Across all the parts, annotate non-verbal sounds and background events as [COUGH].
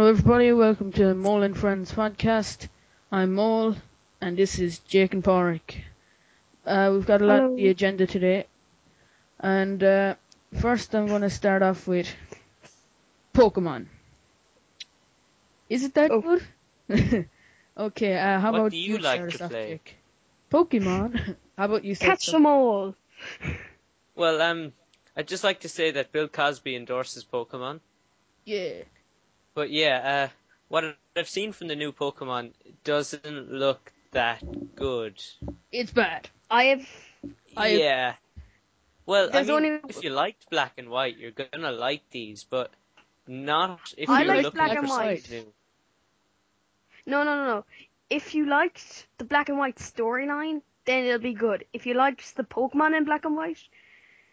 Hello, everybody. Welcome to Mole and Friends podcast. I'm Mole, and this is Jake and Porrick. Uh, we've got a lot on the agenda today, and uh, first I'm going to start off with Pokemon. Is it that Oh. good? [LAUGHS] okay. Uh, how What about do you like start to us off, play? Jake? Pokemon. [LAUGHS] how about you? start Catch us them all. Well, um, I'd just like to say that Bill Cosby endorses Pokemon. Yeah. But yeah, uh, what I've seen from the new Pokemon doesn't look that good. It's bad. I have. I- yeah. Well, I mean, only- if you liked Black and White, you're gonna like these, but not if I you're like looking Black for and White. new. No, no, no, no. If you liked the black and white storyline, then it'll be good. If you liked the Pokemon in black and white,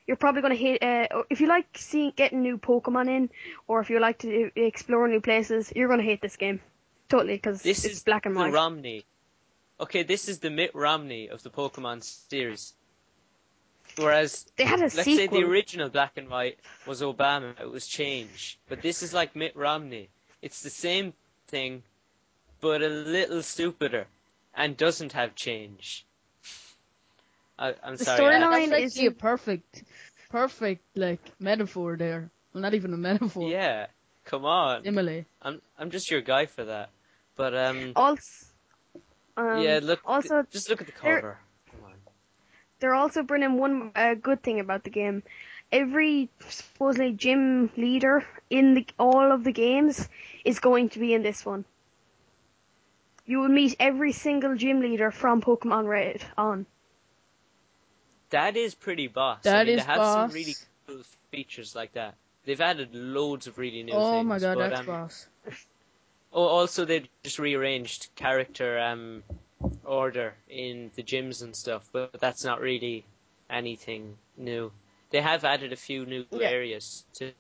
you're probably gonna hate. Uh, if you like seeing getting new Pokemon in, or if you like to explore new places, you're gonna hate this game. Totally, because This it's is black and the white. Romney. Okay, this is the Mitt Romney of the Pokemon series. Whereas They had a let's sequel. say the original black and white was Obama, it was change. But this is like Mitt Romney. It's the same thing, but a little stupider, and doesn't have change. I, I'm The sorry. storyline I- That's is actually a perfect, perfect like metaphor there. Well, not even a metaphor. yeah, come on. Emily. I'm I'm just your guy for that. But um, Also, um, yeah, look. also just look at the cover. Come on. they're also bringing one uh, good thing about the game. Every supposedly gym leader in the all of the games is going to be in this one. You will meet every single gym leader from Pokemon Red on. That is pretty boss. That I mean, is they have boss. some really cool features like that. They've added loads of really new Oh things. my god, but, that's um, boss. [LAUGHS] Oh, also they just rearranged character um order in the gyms and stuff, but that's not really anything new. They have added a few new Yeah. areas to,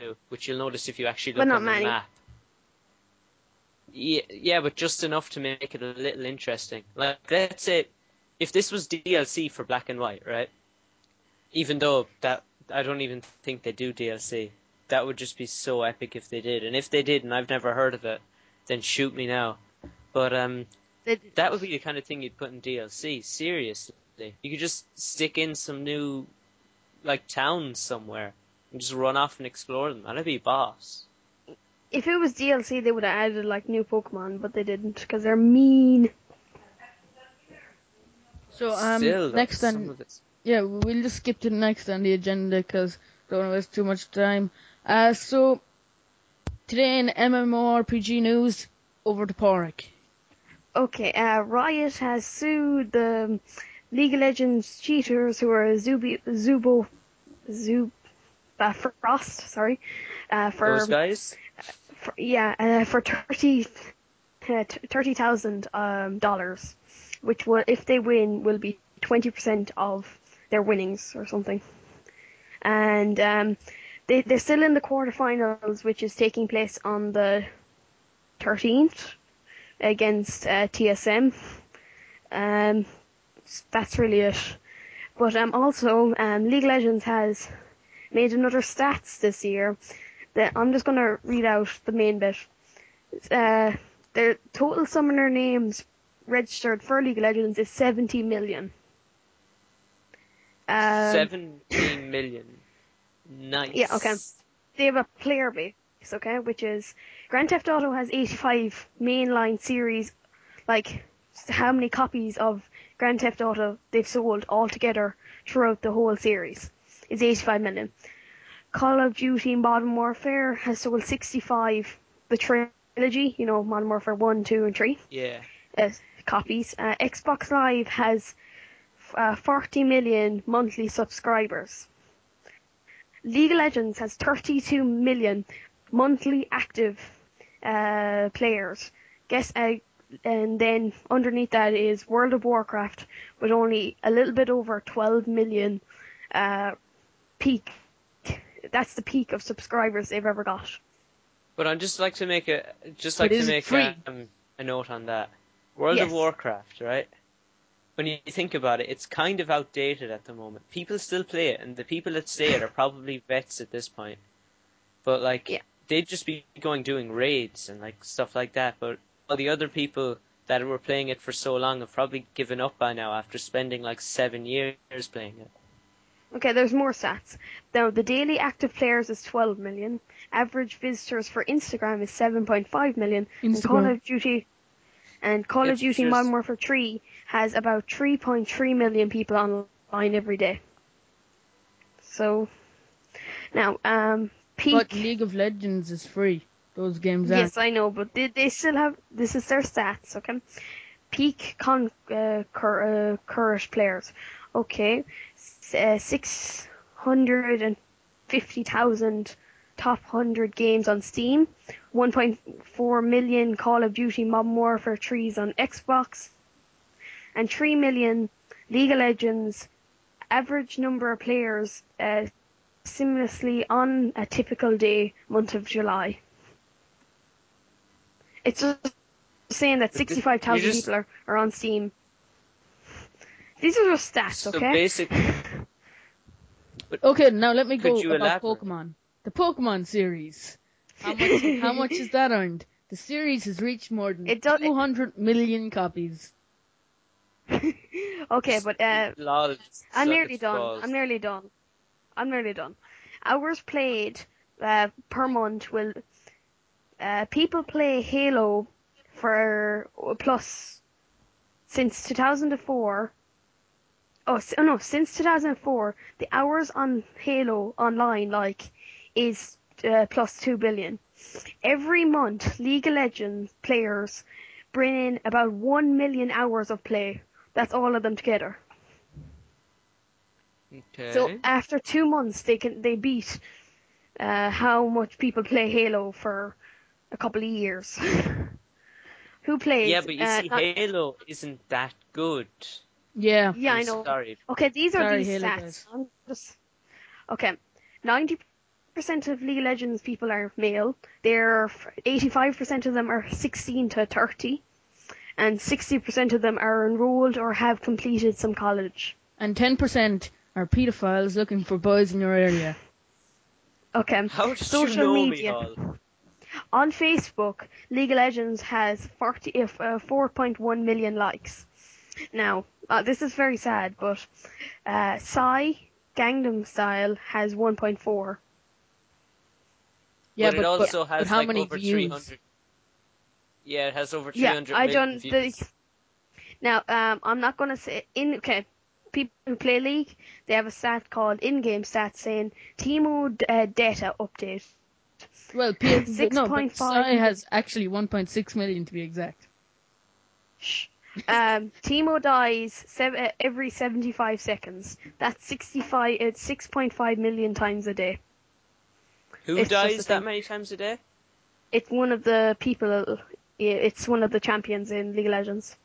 to- which you'll notice if you actually look not on the map. Yeah, yeah, but just enough to make it a little interesting. Like, let's say, if this was DLC for Black and White, right? Even though that I don't even think they do DLC, that would just be so epic if they did. And if they did, and I've never heard of it, then shoot me now. But um, that would be the kind of thing you'd put in DLC. Seriously, you could just stick in some new, like towns somewhere, and just run off and explore them. That'd be boss. If it was DLC, they would have added like new Pokemon, but they didn't because they're mean. So um, Still, next some on yeah, we'll just skip to the next on the agenda because don't want to waste too much time. Uh, so today in MMORPG news, over to Porrick. Okay, uh, Riot has sued the League of Legends cheaters who are Zubi, Zubo, Zub, uh, Frost, sorry, uh, for, those guys. for yeah, uh, for thirty, uh, t- thirty thousand um, dollars, which will, if they win, will be twenty percent of their winnings or something. And um, they they're still in the quarterfinals, which is taking place on the thirteenth against uh, TSM. Um, that's really it. But um, also, um, League Legends has made another stats this year. That I'm just gonna read out the main bit. Uh, their total summoner names registered for League of Legends is 70 million. Um, Seventeen [LAUGHS] million. Nice. Yeah, okay. they have a player base, okay, which is Grand Theft Auto has 85 mainline series, like how many copies of Grand Theft Auto they've sold altogether throughout the whole series is 85 million. Call of Duty Modern Warfare has sold 65, the trilogy, you know, Modern Warfare 1, 2, and 3 Yeah. uh, copies. Uh, Xbox Live has uh, 40 million monthly subscribers. League of Legends has 32 million monthly active uh, players. Guess, uh, and then underneath that is World of Warcraft with only a little bit over 12 million uh, peak. That's the peak of subscribers they've ever got. But I'd just like to make a just like to make free? um, a note on that. World Yes. of Warcraft, right? When you think about it, it's kind of outdated at the moment. People still play it, and the people that say it are probably vets at this point. But like, Yeah. they'd just be going doing raids and like stuff like that. But all the other people that were playing it for so long have probably given up by now after spending like seven years playing it. Okay, there's more stats. Now, the daily active players is 12 million. Average visitors for Instagram is 7.5 million. And Call of Duty and Call it's of Duty just... Modern Warfare 3 has about 3.3 million people online every day. So, now, um, peak. But League of Legends is free. Those games are. Yes, I know, but they, they still have. This is their stats, okay? Peak con, uh, cur, uh, current players. Okay. S- uh, 650,000 top hundred games on Steam, one point four million Call of Duty Modern Warfare 3s on Xbox, and three million League of Legends. Average number of players, uh, seamlessly on a typical day, month of July. It's just saying that 65,000 just- people are, are on Steam. These are just stats, So okay? basic. [LAUGHS] Okay, now let me go about elaborate? Pokemon. The Pokemon series. How much? how much is that earned? The series has reached more than It does- 200 million copies. [LAUGHS] okay, but uh, Lol, I'm nearly done. balls. I'm nearly done. I'm nearly done. Hours played uh, per month will uh, people play Halo for plus since 2004. Oh oh, no, since 2004, the hours on Halo online like is uh, plus two billion. Every month, League of Legends players bring in about one million hours of play. That's all of them together. Okay. So after two months, they can they beat uh, how much people play Halo for a couple of years. [LAUGHS] Who plays? yeah, but you uh, see, not- Halo isn't that good. Yeah. yeah, I'm I know. Sorry. Okay, these are Sorry, these Halo stats. I'm just okay. Ninety percent of League of Legends people are male. They're eighty-five percent of them are sixteen to thirty, and sixty percent of them are enrolled or have completed some college. And 10% are pedophiles looking for boys in your area. Okay. How did Social you know media. me, Hall? On Facebook, League of Legends has 40, if, uh, 4.1 million likes. Now, uh, this is very sad, but uh, Psy Gangnam Style has 1.4. Yeah, but, but, it also but, has but how like many over views? 300. Yeah, it has over Yeah, I million don't. views. The, now, um, I'm not gonna say in. Okay, people who play League, they have a stat called in-game stats saying Teemo uh, data update. Well, PS, no, but 6.5 Psy has actually 1.6 million to be exact. Shh. Um, Teemo dies sev- uh, every 75 seconds. That's 65. It's 6.5 million times a day. Who It's just dies that many times a day? It's one of the people. yeah, It's one of the champions in League of Legends.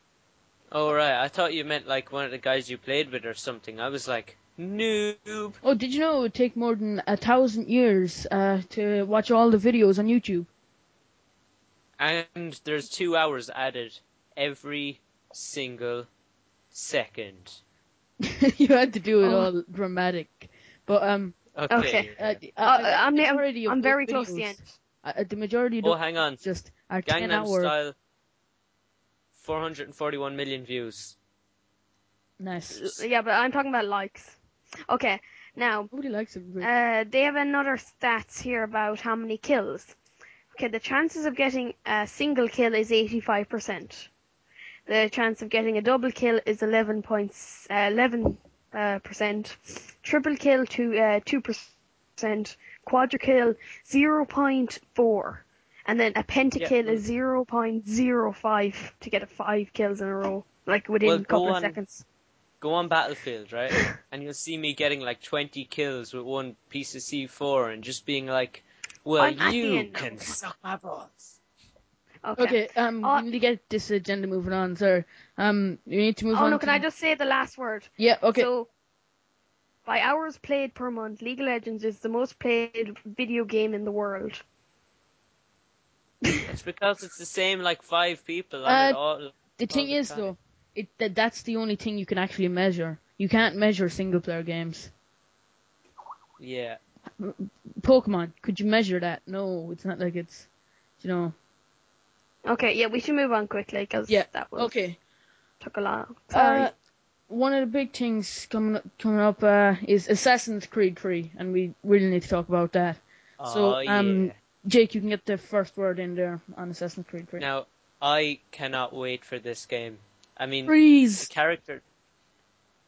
Oh right, I thought you meant like one of the guys you played with or something. I was like, noob. Oh, did you know it would take more than a thousand years uh, to watch all the videos on YouTube? And there's two hours added every single second. [LAUGHS] you had to do it Oh. all dramatic. But um, Okay. Okay. uh, uh, Uh, the I'm, ne- majority I'm those very close to the end. Uh, the majority of Oh, hang on. just are 10 Gangnam hour. Style. 441 million views. Nice. Yeah, but I'm talking about likes. Okay, now Nobody likes it. Uh, they have another stats here about how many kills. Okay, the chances of getting a single kill is 85%. The chance of getting a double kill is 11 points, uh, 11 uh, percent. Triple kill to uh, 2%. Quadra kill 0.4. And then a pentakill well- is 0.05 to get a 5 kills in a row. Like within Well, a couple of on. seconds. Go on Battlefield, right? [LAUGHS] and you'll see me getting like 20 kills with one piece of C4 and just being like, well, I'm you can suck my balls. Okay. Okay, um, Uh, we need to get this agenda moving on, sir. Um, you need to move Oh on. no, can. I just say the last word? Yeah, okay. So, by hours played per month, League of Legends is the most played video game in the world. It's because it's the same like five people on it Uh, all. the thing the is, time. though, it that, that's the only thing you can actually measure. You can't measure single player games. Yeah. Pokemon. Could you measure that? No, it's not like it's, you know. Okay, yeah, we should move on quickly because Yeah. that was Okay. took a long. Sorry. Uh, one of the big things coming up, coming up uh, is Assassin's Creed 3, and we really need to talk about that. So, oh, um, yeah. Jake, you can get the first word in there on Assassin's Creed 3. Now, I cannot wait for this game. I mean, the character.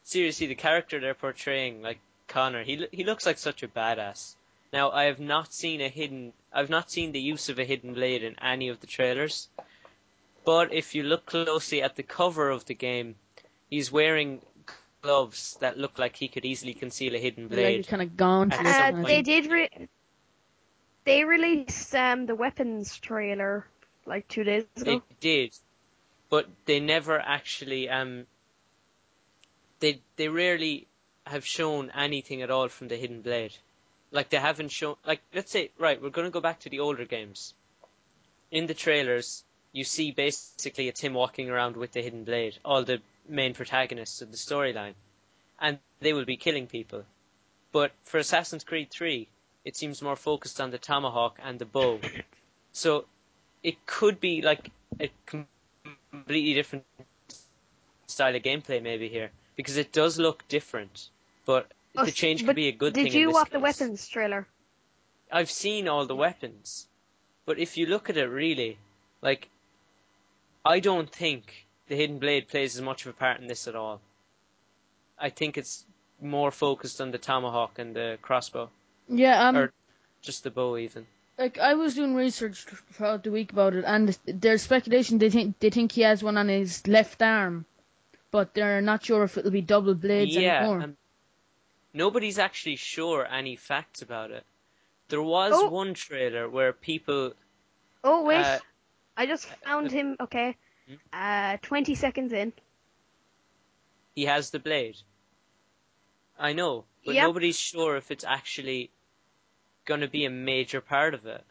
Seriously, the character they're portraying, like Connor, he he looks like such a badass. Now, I have not seen a hidden. I've not seen the use of a hidden blade in any of the trailers. But if you look closely at the cover of the game, he's wearing gloves that look like he could easily conceal a hidden Like blade. kind of gaunt. Uh, some on it. they did re- they released um the weapons trailer like two days ago. They did, but they never actually um. They they rarely have shown anything at all from the hidden blade, like they haven't shown. Like let's say right, we're gonna go back to the older games. In the trailers, you see basically it's him walking around with the hidden blade. All the main protagonists of the storyline, and they will be killing people. But for Assassin's Creed 3, it seems more focused on the tomahawk and the bow. [COUGHS] So it could be like a completely different style of gameplay maybe here because it does look different. But Oh, the change could be a good Did thing. in you this watch the weapons trailer? I've seen all the weapons, but if you look at it really, like, I don't think the hidden blade plays as much of a part in this at all. I think it's more focused on the tomahawk and the crossbow, Yeah, um, or just the bow even. like I was doing research throughout the week about it, and there's speculation they think they think he has one on his left arm, but they're not sure if it'll be double blades yeah, anymore. um, nobody's actually sure any facts about it. There was Oh. one trailer where people, Oh wait, uh, I just found him. Okay, Hmm? uh, twenty seconds in. he has the blade. I know, but Yep. nobody's sure if it's actually going to be a major part of it.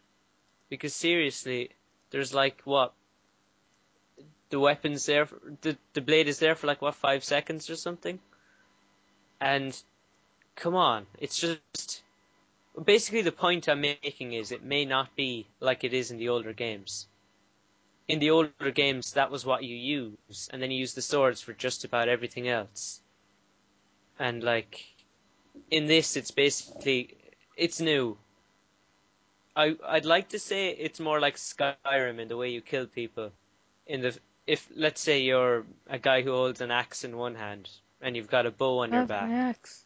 Because seriously, there's like what the weapons there, for, the the blade is there for like what five seconds or something, and come on, it's just basically the point I'm making is it may not be like it is in the older games. In the older games, that was what you use, and then you use the swords for just about everything else. And like, in this, it's basically it's new. I I'd like to say it's more like Skyrim in the way you kill people. In the if let's say you're a guy who holds an axe in one hand and you've got a bow on your Have back, axe.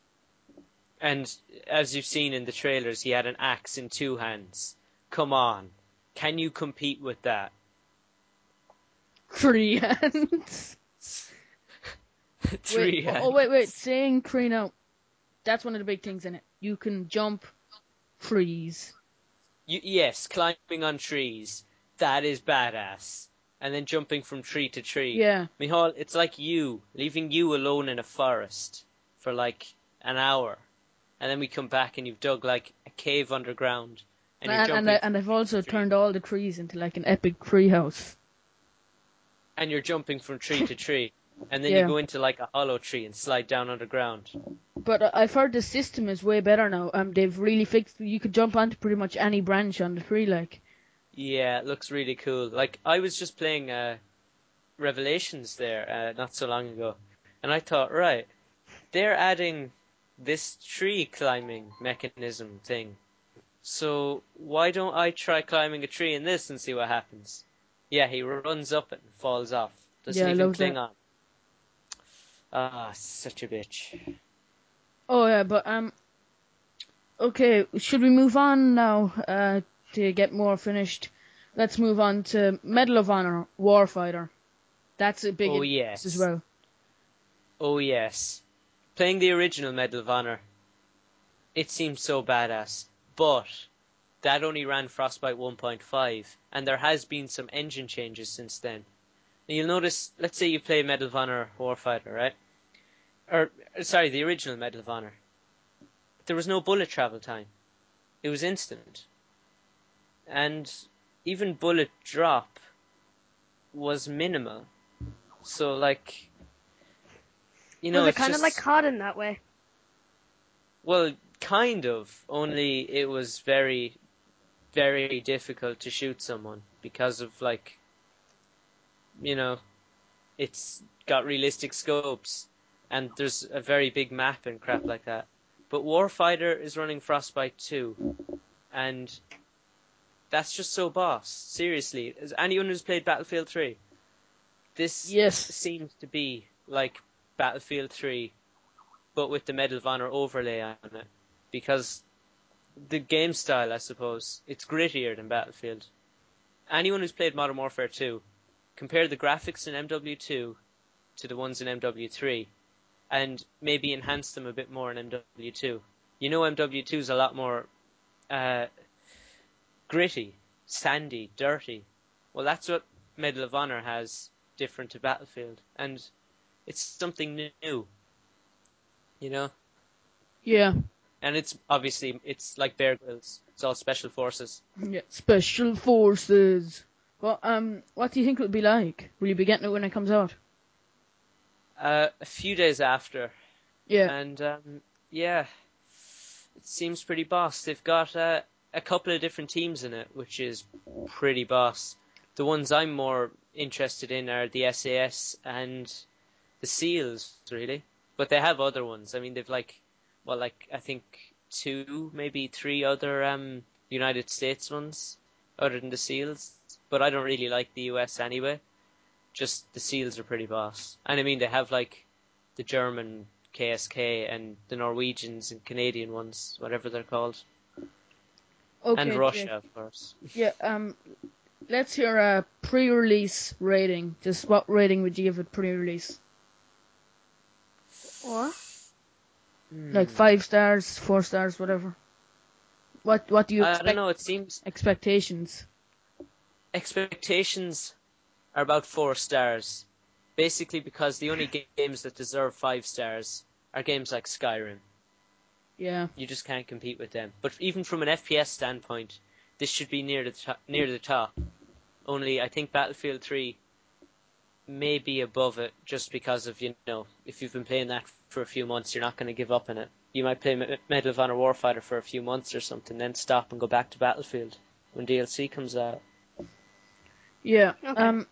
and as you've seen in the trailers, he had an axe in two hands. Come on, can you compete with that? [LAUGHS] Three wait, hands. oh wait, wait, saying three now. That's one of the big things in it. You can jump, trees. You, yes, climbing on trees. That is badass. And then jumping from tree to tree. Yeah, Mihal, it's like you, leaving you alone in a forest for like an hour. And then we come back and you've dug like a cave underground. And you're and and, I, and I've also tree. turned all the trees into like an epic tree house. And you're jumping from tree to tree. And then Yeah. you go into like a hollow tree and slide down underground. But I- I've heard the system is way better now. Um, they've really fixed. You could jump onto pretty much any branch on the tree, like. Yeah, it looks really cool. Like I was just playing uh, Revelations there uh, not so long ago, and I thought, right, they're adding this tree climbing mechanism thing. So why don't I try climbing a tree in this and see what happens? Yeah, he runs up and falls off. Doesn't Yeah, even cling that. on. Ah, such a bitch. Oh yeah, but um. Okay, should we move on now? Uh, to get more finished, let's move on to Medal of Honor Warfighter. That's a big Oh, yes. as well. Oh yes, playing the original Medal of Honor. It seems so badass, but that only ran Frostbite 1.5, and there has been some engine changes since then. And you'll notice, let's say you play Medal of Honor Warfighter, right? Or sorry, the original Medal of Honor. There was no bullet travel time. It was instant, and even bullet drop was minimal. So like, you know, it it's kind of like COD in that way? well, kind of. Only it was very, very difficult to shoot someone because of like, you know, it's got realistic scopes, and there's a very big map and crap like that. But Warfighter is running Frostbite 2, and that's just so boss. Seriously, as anyone who's played Battlefield 3, this Yes. seems to be like Battlefield 3, but with the Medal of Honor overlay on it, because the game style, I suppose, it's grittier than Battlefield. Anyone who's played Modern Warfare 2, compare the graphics in MW2 to the ones in MW3, and maybe enhance them a bit more in MW2. You know MW2 is a lot more uh, gritty, sandy, dirty. Well, that's what Medal of Honor has different to Battlefield, and it's something new. You know, Yeah. And it's obviously it's like Bear Grylls. It's all special forces. Yeah. Special forces. Well, um, what do you think it'll be like? Will you be getting it when it comes out? Uh, a few days after, Yeah. and um, yeah, it seems pretty boss. They've got uh, a couple of different teams in it, which is pretty boss. The ones I'm more interested in are the SAS and the SEALs, really. But they have other ones. I mean, they've like, well, like I think two, maybe three other um, United States ones, other than the SEALs. But I don't really like the US anyway. Just the SEALs are pretty boss. And I mean, they have like the German KSK and the Norwegians and Canadian ones, whatever they're called, Okay. and Jake. Russia, of course. Yeah. Um, let's hear a pre-release rating. Just what rating would you give it pre-release? What? Hmm. Like five stars, four stars, whatever. What What do you I don't know. It seems Expectations. expectations are about four stars, basically because the only [LAUGHS] games that deserve five stars are games like Skyrim. Yeah. You just can't compete with them. But even from an FPS standpoint, this should be near the top, near the top. Only I think Battlefield 3 may be above it just because of you know if you've been playing that for a few months, you're not going to give up on it. You might play Medal of Honor Warfighter for a few months or something, then stop and go back to Battlefield when DLC comes out. Yeah. Okay. Um,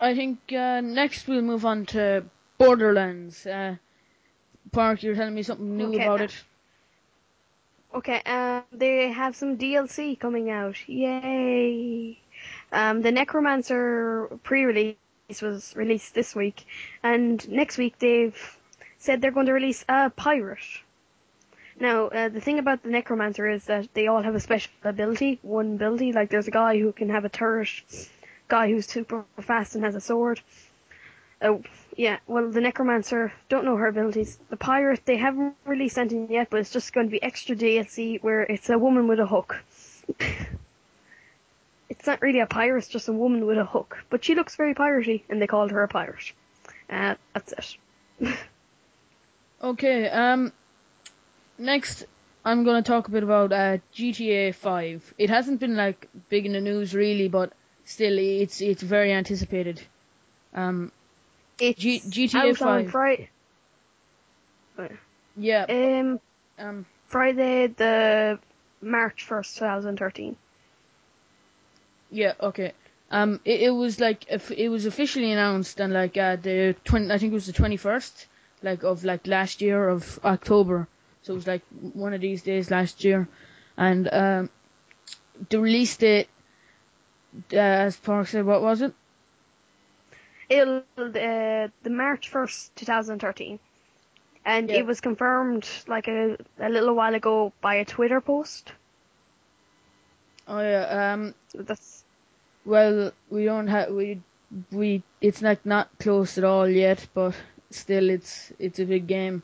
I think uh, next we'll move on to Borderlands. Uh, Park, you're telling me something new Okay. about it. Okay, um, they have some DLC coming out. Yay! Um, the Necromancer pre-release was released this week, and next week they've said they're going to release a pirate. Now, uh, the thing about the Necromancer is that they all have a special ability, one ability. Like there's a guy who can have a turret, guy who's super fast and has a sword. Oh, yeah. Well, the Necromancer don't know her abilities. The pirate they haven't released anything yet, but it's just going to be extra DLC where it's a woman with a hook. [LAUGHS] it's not really a pirate; it's just a woman with a hook. But she looks very piratey, and they called her a pirate. Uh, that's it. [LAUGHS] Okay. Um, next I'm gonna talk a bit about uh, GTA 5. It hasn't been like big in the news really, but still it's it's very anticipated. Um, It's G- GTA out on 5. Friday. yeah. Um, Um, Friday the March first, 2013. Yeah, okay. Um, it, it was like if it was officially announced on like uh, the twenty, I think it was the twenty first, like of like last year of October. So it was like one of these days last year, and um, the release date, uh, as Park said, what was it? It'll uh, the March first, 2013, and Yeah. it was confirmed like a a little while ago by a Twitter post. Oh yeah. Um, That's well, we don't have we we it's like not close at all yet, but still it's it's a big game.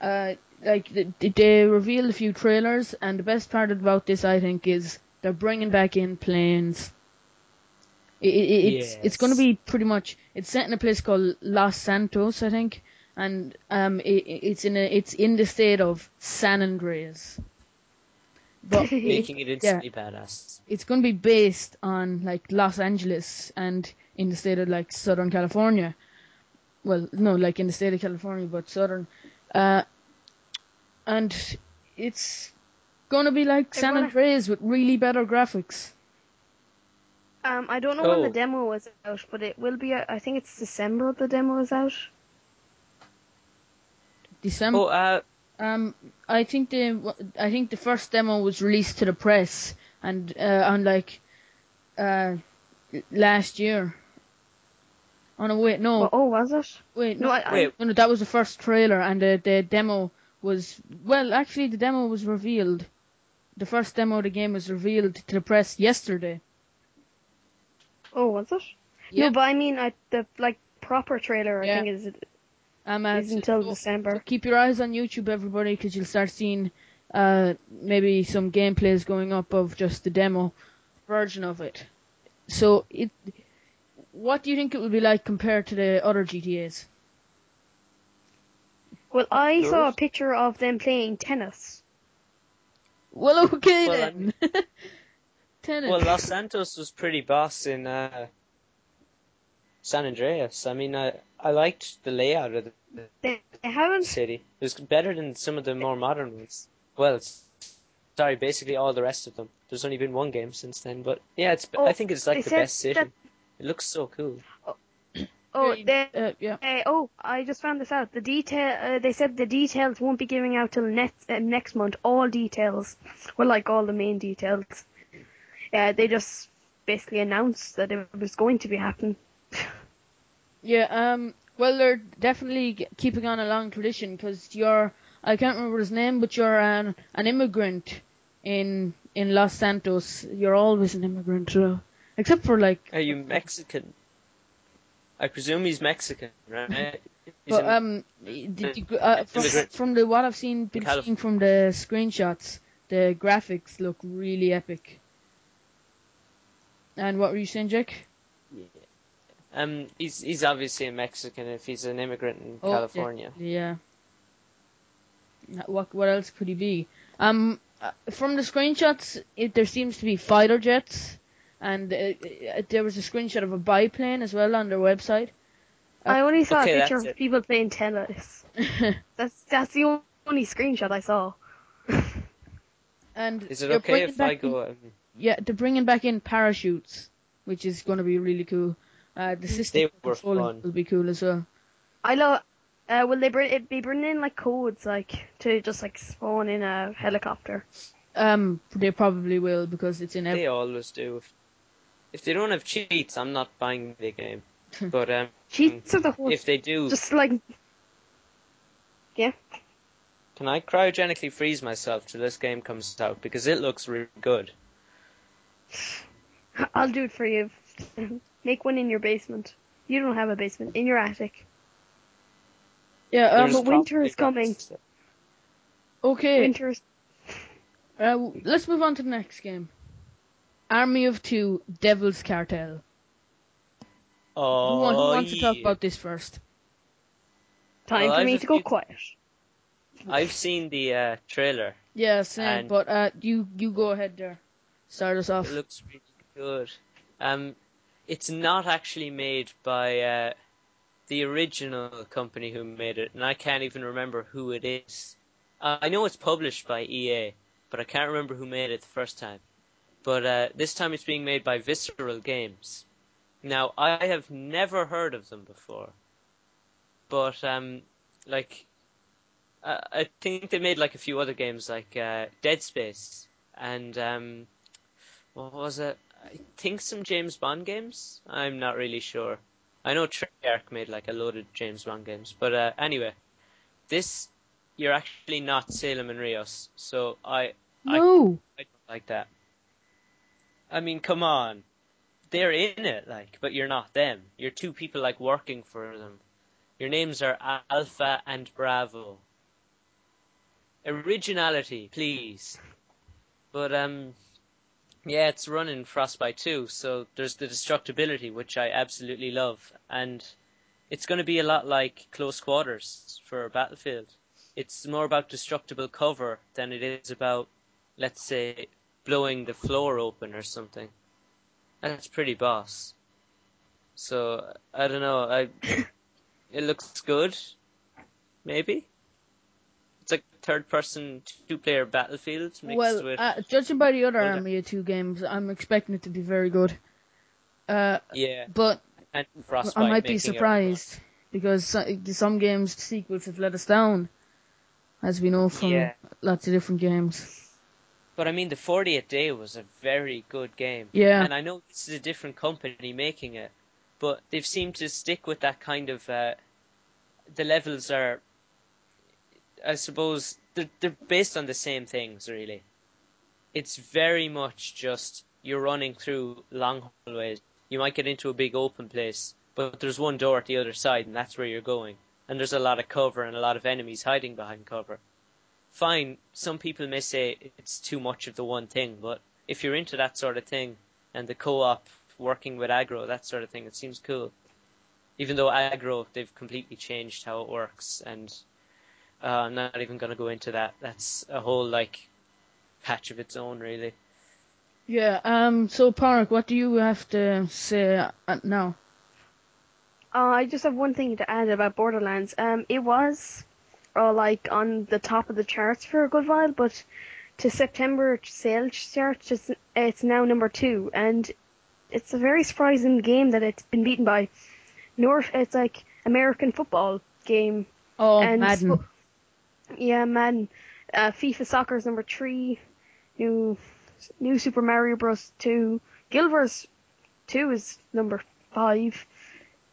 Uh, like th- th- they revealed a few trailers, and the best part about this, I think, is they're bringing back in planes. It, it, it's it's going to be pretty much it's set in a place called Los Santos, I think, and um it, it- it's in a it's in the state of San Andreas. But [LAUGHS] Making it instantly badass. it's going to be based on like Los Angeles and in the state of like Southern California. Well, no, like in the state of California, but Southern. Uh, and it's gonna be like They're San Andreas with really better graphics. Um, I don't know when Oh. the demo was out, but it will be. uh, I think it's December the demo is out. December. Oh, uh, Um, I think the I think the first demo was released to the press and uh, on like uh last year. Oh no, wait, no, Oh, oh, was it? wait, No, no, I, I, Wait. no, no, that was the first trailer, and the the demo was well, actually, the demo was revealed. The first demo of the game was revealed to the press yesterday. oh, was it? Yeah. No, but I mean, I, the like proper trailer. Yeah. I think is Um, uh, is until so- December. Keep your eyes on YouTube, everybody, because you'll start seeing uh, maybe some gameplays going up of just the demo version of it. So, it, what do you think it will be like compared to the other GTA's? Well, I saw a picture of them playing tennis. Well, okay Well, I then. [LAUGHS] Tennis. well, Los Santos was pretty boss in uh, San Andreas. I mean, I I liked the layout of the They, they haven't. city. It was better than some of the more modern ones. Well, it's, sorry, basically all the rest of them. There's only been one game since then, but yeah, it's. Oh, I think it's like the best city. That- It looks so cool. Oh, [CLEARS THROAT] oh they. uh, yeah. Uh, oh, I just found this out. The detail. Uh, they said the details won't be giving out till next uh, next month. All details. Well, like all the main details. Yeah, they just basically announced that it was going to be happening. [LAUGHS] Yeah, um, well, they're definitely keeping on a long tradition because you're, I can't remember his name, but you're an, an immigrant in in Los Santos. You're always an immigrant, uh, except for like, Are you Mexican? I presume he's Mexican, right? He's but um, did you, uh, from, from the what I've seen, been Calif- seeing from the screenshots, the graphics look really epic. And what were you saying, Jake? um, he's he's obviously a Mexican if he's an immigrant in Oh, California. Yeah. What what else could he be? Um, uh, from the screenshots, it, there seems to be fighter jets, and uh, uh, there was a screenshot of a biplane as well on their website. I only saw okay, a picture of it. people playing tennis. [LAUGHS] That's that's the only screenshot I saw. [LAUGHS] and Is it they're okay bringing if I back in- go? Um, yeah, they're bringing back in parachutes, which is going to be really cool. Uh, the system They controlling will be cool as well. I love. Uh, will they bring it be bringing in like codes like to just like spawn in a helicopter? Um, they probably will because it's in every. they always do. If, if they don't have cheats, I'm not buying the game. But um, Cheats are the whole. if they do, Just like yeah. can I cryogenically freeze myself till this game comes out because it looks really good. [SIGHS] I'll do it for you. [LAUGHS] Make one in your basement. You don't have a basement in your attic. Yeah. Um, but winter is coming. graphs. okay. Winter's Uh, let's move on to the next game. Army of Two, Devil's Cartel. Oh, who, wa- who wants to talk yeah. about this first? time Well, for I've me to go few- quiet. I've seen the uh, trailer. Yeah, same. And- but uh, you you go ahead there. Start us off. It looks really good. Um, it's not actually made by uh, the original company who made it, and I can't even remember who it is. Uh, I know it's published by EA, but I can't remember who made it the first time. But uh, this time it's being made by Visceral Games. Now I have never heard of them before, but um, like I I think they made like a few other games like uh, Dead Space and um, what was it? I think some James Bond games. I'm not really sure. I know Treyarch made like a load of James Bond games, but uh, anyway, this you're actually not Salem and Rios, so I No. I don't like that. I mean, come on, they're in it, like, but you're not them. You're two people like working for them. Your names are Alpha and Bravo. Originality, please. But um, yeah, it's running Frostbite 2, so there's the destructibility, which I absolutely love, and it's going to be a lot like Close Quarters for Battlefield. It's more about destructible cover than it is about, let's say, blowing the floor open or something. That's pretty boss. So I don't know. I [COUGHS] it looks good, maybe. It's like third-person two-player Battlefield mixed well, with. uh, judging by the other Well, Army of Two games, I'm expecting it to be very good. Uh, yeah, but and I might be surprised because some games sequels have let us down, as we know from Yeah. lots of different games. But I mean, the 40th Day was a very good game. Yeah. And I know this is a different company making it, but they've seemed to stick with that kind of. Uh, the levels are, I suppose, they're, they're based on the same things, really. It's very much just you're running through long hallways. You might get into a big open place, but there's one door at the other side, and that's where you're going. And there's a lot of cover and a lot of enemies hiding behind cover fine, some people may say it's too much of the one thing, but if you're into that sort of thing and the co-op working with aggro, that sort of thing, it seems cool. Even though aggro, they've completely changed how it works, and uh, I'm not even going to go into that. That's a whole like patch of its own, really. Yeah. Um. So, Park, what do you have to say uh, now? Uh, I just have one thing to add about Borderlands. Um, it was, uh, like on the top of the charts for a good while, but to September sales charts, it's, it's now number two, and it's a very surprising game that it's been beaten by North. It's like American football game. Oh, and Madden. Sp- yeah, Madden. Uh, FIFA Soccer is number three. New, new Super Mario Bros. Two. Guild Wars Two is number five.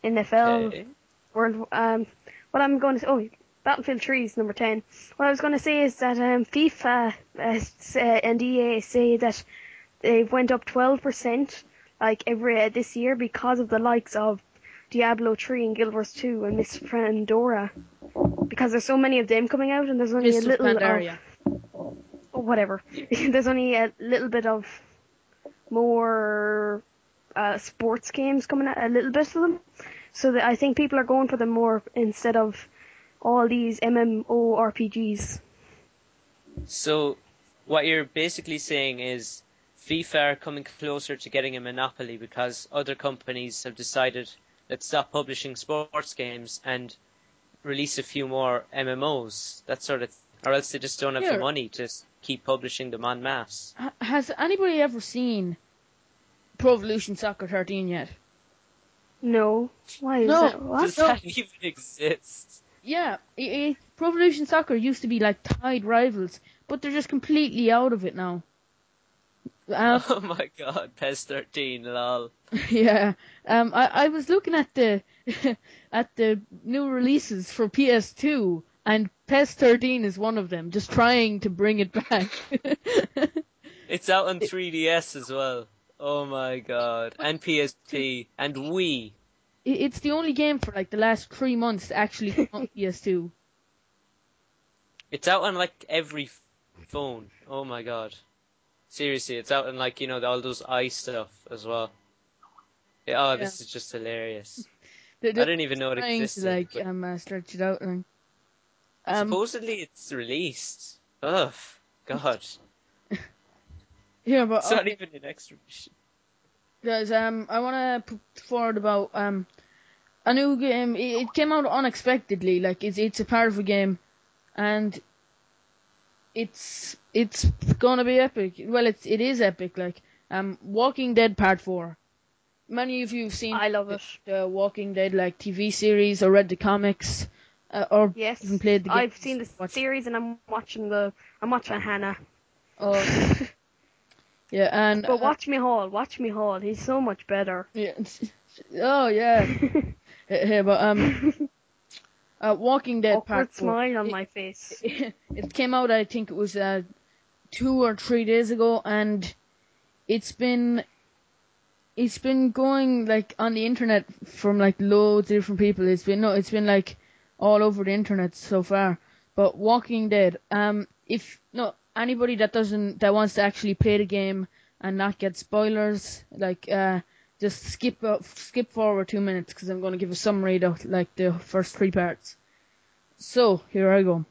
NFL. Okay. World. Um, what I'm going to oh Battlefield 3 is number 10. What I was going to say is that um, FIFA uh, uh, and EA say that they went up 12% like every uh, this year because of the likes of Diablo 3 and Guild Wars 2 and Miss Pandora. Because there's so many of them coming out and there's only a little Pandaria. of oh, whatever. [LAUGHS] there's only a little bit of more uh, sports games coming out, a little bit of them. So that I think people are going for them more instead of all these MMORPGs. So, what you're basically saying is FIFA are coming closer to getting a monopoly because other companies have decided let's stop publishing sports games and release a few more MMOs. That sort of, or else they just don't have Yeah. the money to keep publishing them en masse. Has anybody ever seen Pro Evolution Soccer 13 yet? No. Why is No, that? What? Does that [LAUGHS] even exist? Yeah, i i Pro Evolution Soccer used to be like tied rivals, but they're just completely out of it now. Um, [LAUGHS] Oh my god, PES 13, lol. [LAUGHS] yeah, um, I, I was looking at the [LAUGHS] at the new releases for PS2, and PES 13 is one of them, just trying to bring it back. It's out on 3DS as well. Oh my god. And PSP. And Wii. I- it's the only game for like the last three months to actually come on [LAUGHS] PS2. It's out on like every phone. Oh my god. Seriously, it's out on like, you know, all those i stuff as well. Yeah, oh, this is just hilarious. [LAUGHS] I didn't even know it existed. to like but um, uh, stretch it out. And, um, supposedly it's released. Ugh. God. [LAUGHS] here, but It's not even an extra. Guys, um, I want to put forward about um a new game. It, came out unexpectedly. Like it's it's a part of a game, and it's it's gonna be epic. Well, it's it is epic. Like um, Walking Dead Part Four. Many of you have seen I love it. the Walking Dead like TV series or read the comics, uh, or Yes. even played the game. I've seen the Watch- series and I'm watching the I'm watching Hannah. Oh, [LAUGHS] yeah, and But uh, watch me Hall, watch me Hall. He's so much better. yeah, [LAUGHS] oh yeah, [LAUGHS] yeah, but um, [LAUGHS] uh, Walking Dead Part Awkward Four. smile on It- my face. [LAUGHS] it came out I think it was uh, two or three days ago and it's been it's been going like on the internet from like loads of different people. It's been no it's been like all over the internet so far. But Walking Dead, um if no anybody that doesn't that wants to actually play the game and not get spoilers, like uh just skip uh, skip forward two minutes because I'm going to give a summary of like the first three parts. So here I go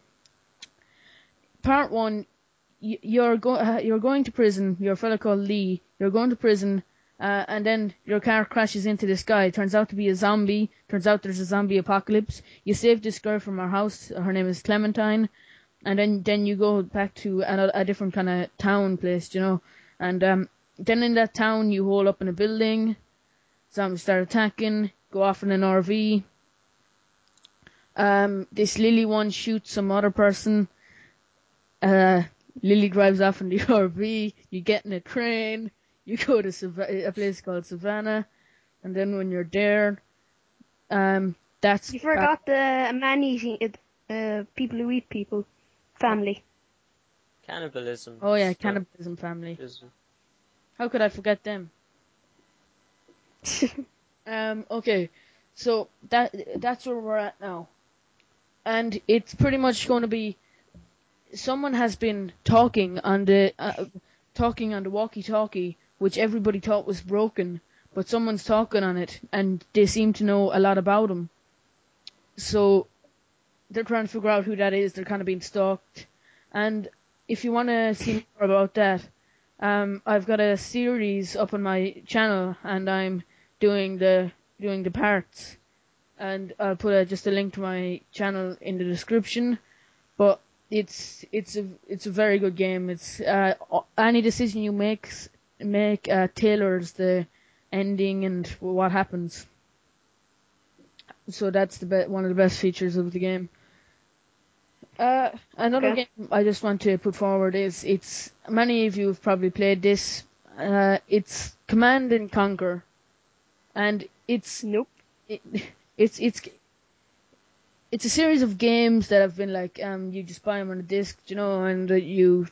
part one, y- you're go- uh, you're going to prison. Your fellow called Lee. You're going to prison, uh, and then your car crashes into this guy. Turns out to be a zombie. Turns out there's a zombie apocalypse. You save this girl from her house. Her name is Clementine. and then then you go back to a, a different kind of town place, you know, and um, then in that town you hole up in a building, zombies start attacking, go off in an RV. Um, this Lily one shoots some other person. Uh, Lily drives off in the [LAUGHS] RV. You get in a train. You go to Sav- a place called Savannah, and then when you're there, um, that's You forgot the man eating uh, people who eat people, family. Cannibalism. Oh yeah, cannibalism family. Is- How could I forget them? [LAUGHS] Um, okay, so that that's where we're at now, and it's pretty much going to be. Someone has been talking on the uh, talking on the walkie-talkie, which everybody thought was broken, but someone's talking on it, and they seem to know a lot about him. So they're trying to figure out who that is. They're kind of being stalked, and if you want to see more about that, um, I've got a series up on my channel, and I'm doing the doing the parts, and I'll put a, just a link to my channel in the description. But it's it's a it's a very good game. It's uh, any decision you make make uh, tailors the ending and what happens. So that's the be- one of the best features of the game. Uh, another Okay. game I just want to put forward is it's many of you have probably played this. Uh, it's Command and Conquer, and it's nope. it, [LAUGHS] it's it's it's a series of games that have been like um you just buy them on a disc, you know, and uh, you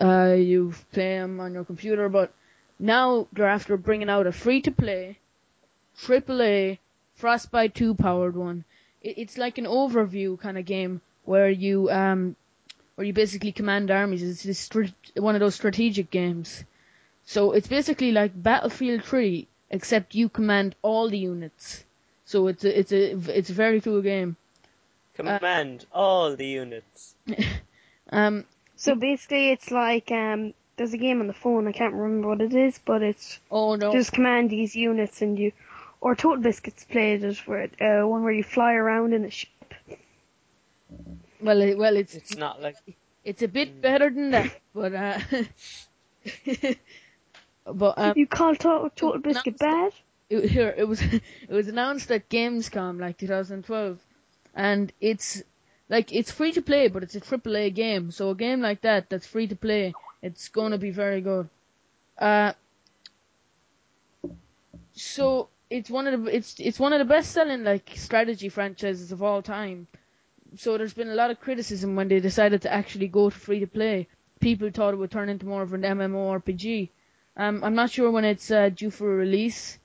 uh you play them on your computer. But now they're after bringing out a free to play, triple AAA Frostbite 2 powered one. It, it's like an overview kind of game where you um where you basically command armies. It's this str- one of those strategic games. So it's basically like Battlefield 3, except you command all the units. So it's a it's a it's a very cool game. Command all the units. [LAUGHS] Um, So basically, it's like um, there's a game on the phone. I can't remember what it is, but it's oh no, just command these units and you. Or Total Biscuits played it, where uh, one where you fly around in a ship. Well it, well it's It's not like it's a bit better than that, but uh, [LAUGHS] but um, you call to- Total Biscuit bad? it, here it was [LAUGHS] it was announced at Gamescom like 2012, and it's like it's free to play, but it's a triple A game. So a game like that that's free to play, it's gonna be very good. Uh, so it's one of the it's it's one of the best selling like strategy franchises of all time. So there's been a lot of criticism when they decided to actually go to free to play. People thought it would turn into more of an MMORPG. Um, I'm not sure when it's uh, due for release.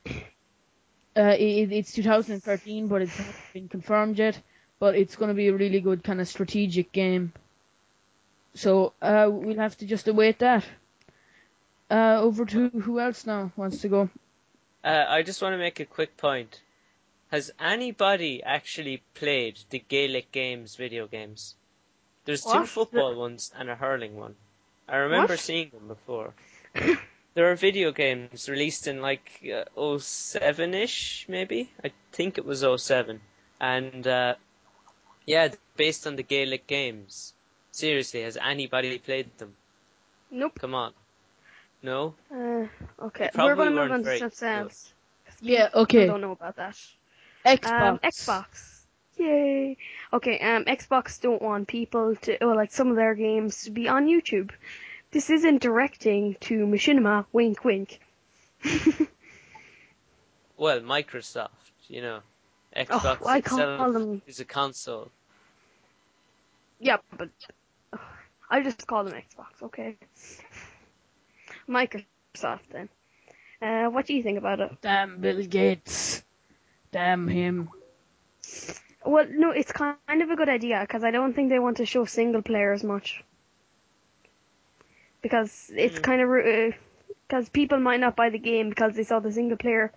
Uh, it, it's 2013, but it's not been confirmed yet. But it's going to be a really good kind of strategic game. So uh, we'll have to just await that. Uh, over to who else now wants to go? Uh, I just want to make a quick point. Has anybody actually played the Gaelic Games video games? There's two What? football ones and a hurling one. I remember What? seeing them before. [COUGHS] there are video games released in like uh, 07-ish, maybe? I think it was 07. And, uh, yeah, based on the Gaelic Games. Seriously, has anybody played them? Nope. Come on. No? Uh, okay, we're going to move on to very something else. Yeah, okay. I don't know about that. Xbox. Um, Xbox. Yay. Okay, um, Xbox don't want people to, or like some of their games to be on YouTube. This isn't directing to Machinima, wink wink. [LAUGHS] Well, Microsoft, you know. Xbox Oh, I call them- is a console. yeah, but I just call them Xbox, okay? Microsoft then. Uh, what do you think about it? Damn Bill Gates. Damn him. Well, no, it's kind of a good idea because I don't think they want to show single player as much. Because it's Hmm. kind of because people might not buy the game because they saw the single player.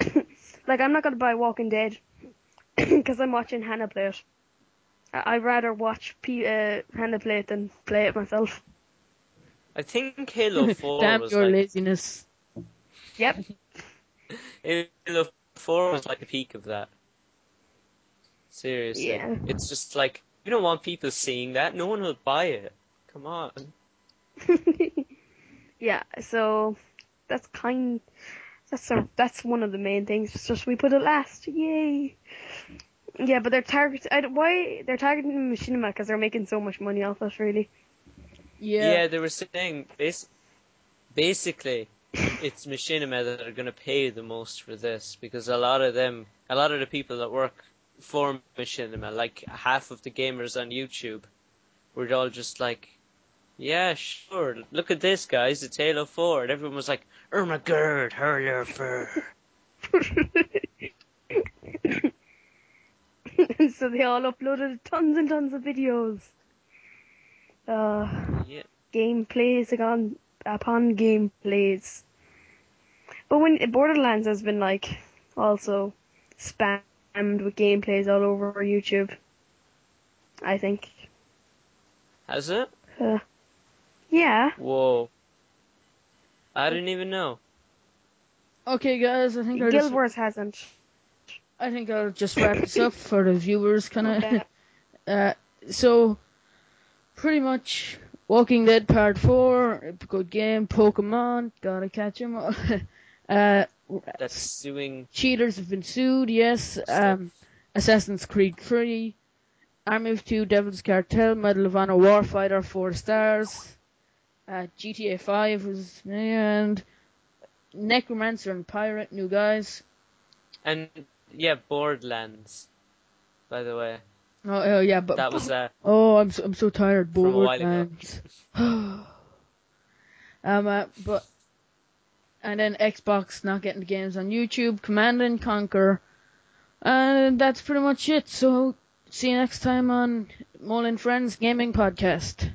[COUGHS] like I'm not gonna buy Walking Dead [COUGHS] because I'm watching Hannah play it. I- I'd rather watch P- uh, Hannah play it than play it myself. I think Halo [LAUGHS] 4 Damn was your like laziness. Yep. [LAUGHS] Halo 4 was like the peak of that. Seriously. Yeah. It's just like We don't want people seeing that. No one will buy it. Come on. [LAUGHS] yeah, so that's kind. That's a, that's one of the main things. It's just we put it last. Yay! Yeah, but they're target. I, why they're targeting Machinima because they're making so much money off us, really. Yeah. Yeah, they were saying bas- basically it's Machinima that are going to pay the most for this because a lot of them, a lot of the people that work for Machinima, like half of the gamers on YouTube, were all just like, yeah, sure, look at this, guys, it's Halo 4. And everyone was like, Ermagerd, Hurler fur. so they all uploaded tons and tons of videos. Uh, yeah. gameplays upon, upon gameplays. But when Borderlands has been like also spammed with gameplays all over YouTube, I think. Has it? Uh, yeah. Whoa. I didn't even know. Okay, guys, I think I'll Guild just, Wars hasn't. I think I'll just wrap this up for the viewers, kind of. Okay. [LAUGHS] Uh, so, pretty much, Walking Dead Part 4, good game, Pokemon, gotta catch 'em all. [LAUGHS] uh, That's suing. cheaters have been sued, yes. Um, Assassin's Creed 3, Army of Two, Devil's Cartel, Medal of Honor Warfighter, 4 stars. Uh, GTA 5 was, and Necromancer and Pirate, new guys. And, yeah, Borderlands, by the way. Oh, oh yeah, but That was, uh, oh, I'm so, I'm so tired. From a while ago. [SIGHS] Um, uh, but and then Xbox not getting the games on YouTube. Command and Conquer, and that's pretty much it. So see you next time on Mole and Friends Gaming Podcast.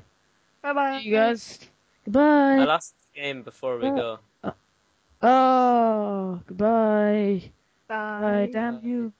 Bye bye. See you guys. Goodbye. lost last game before we Uh, go. Oh, goodbye. Bye. Bye. Damn you.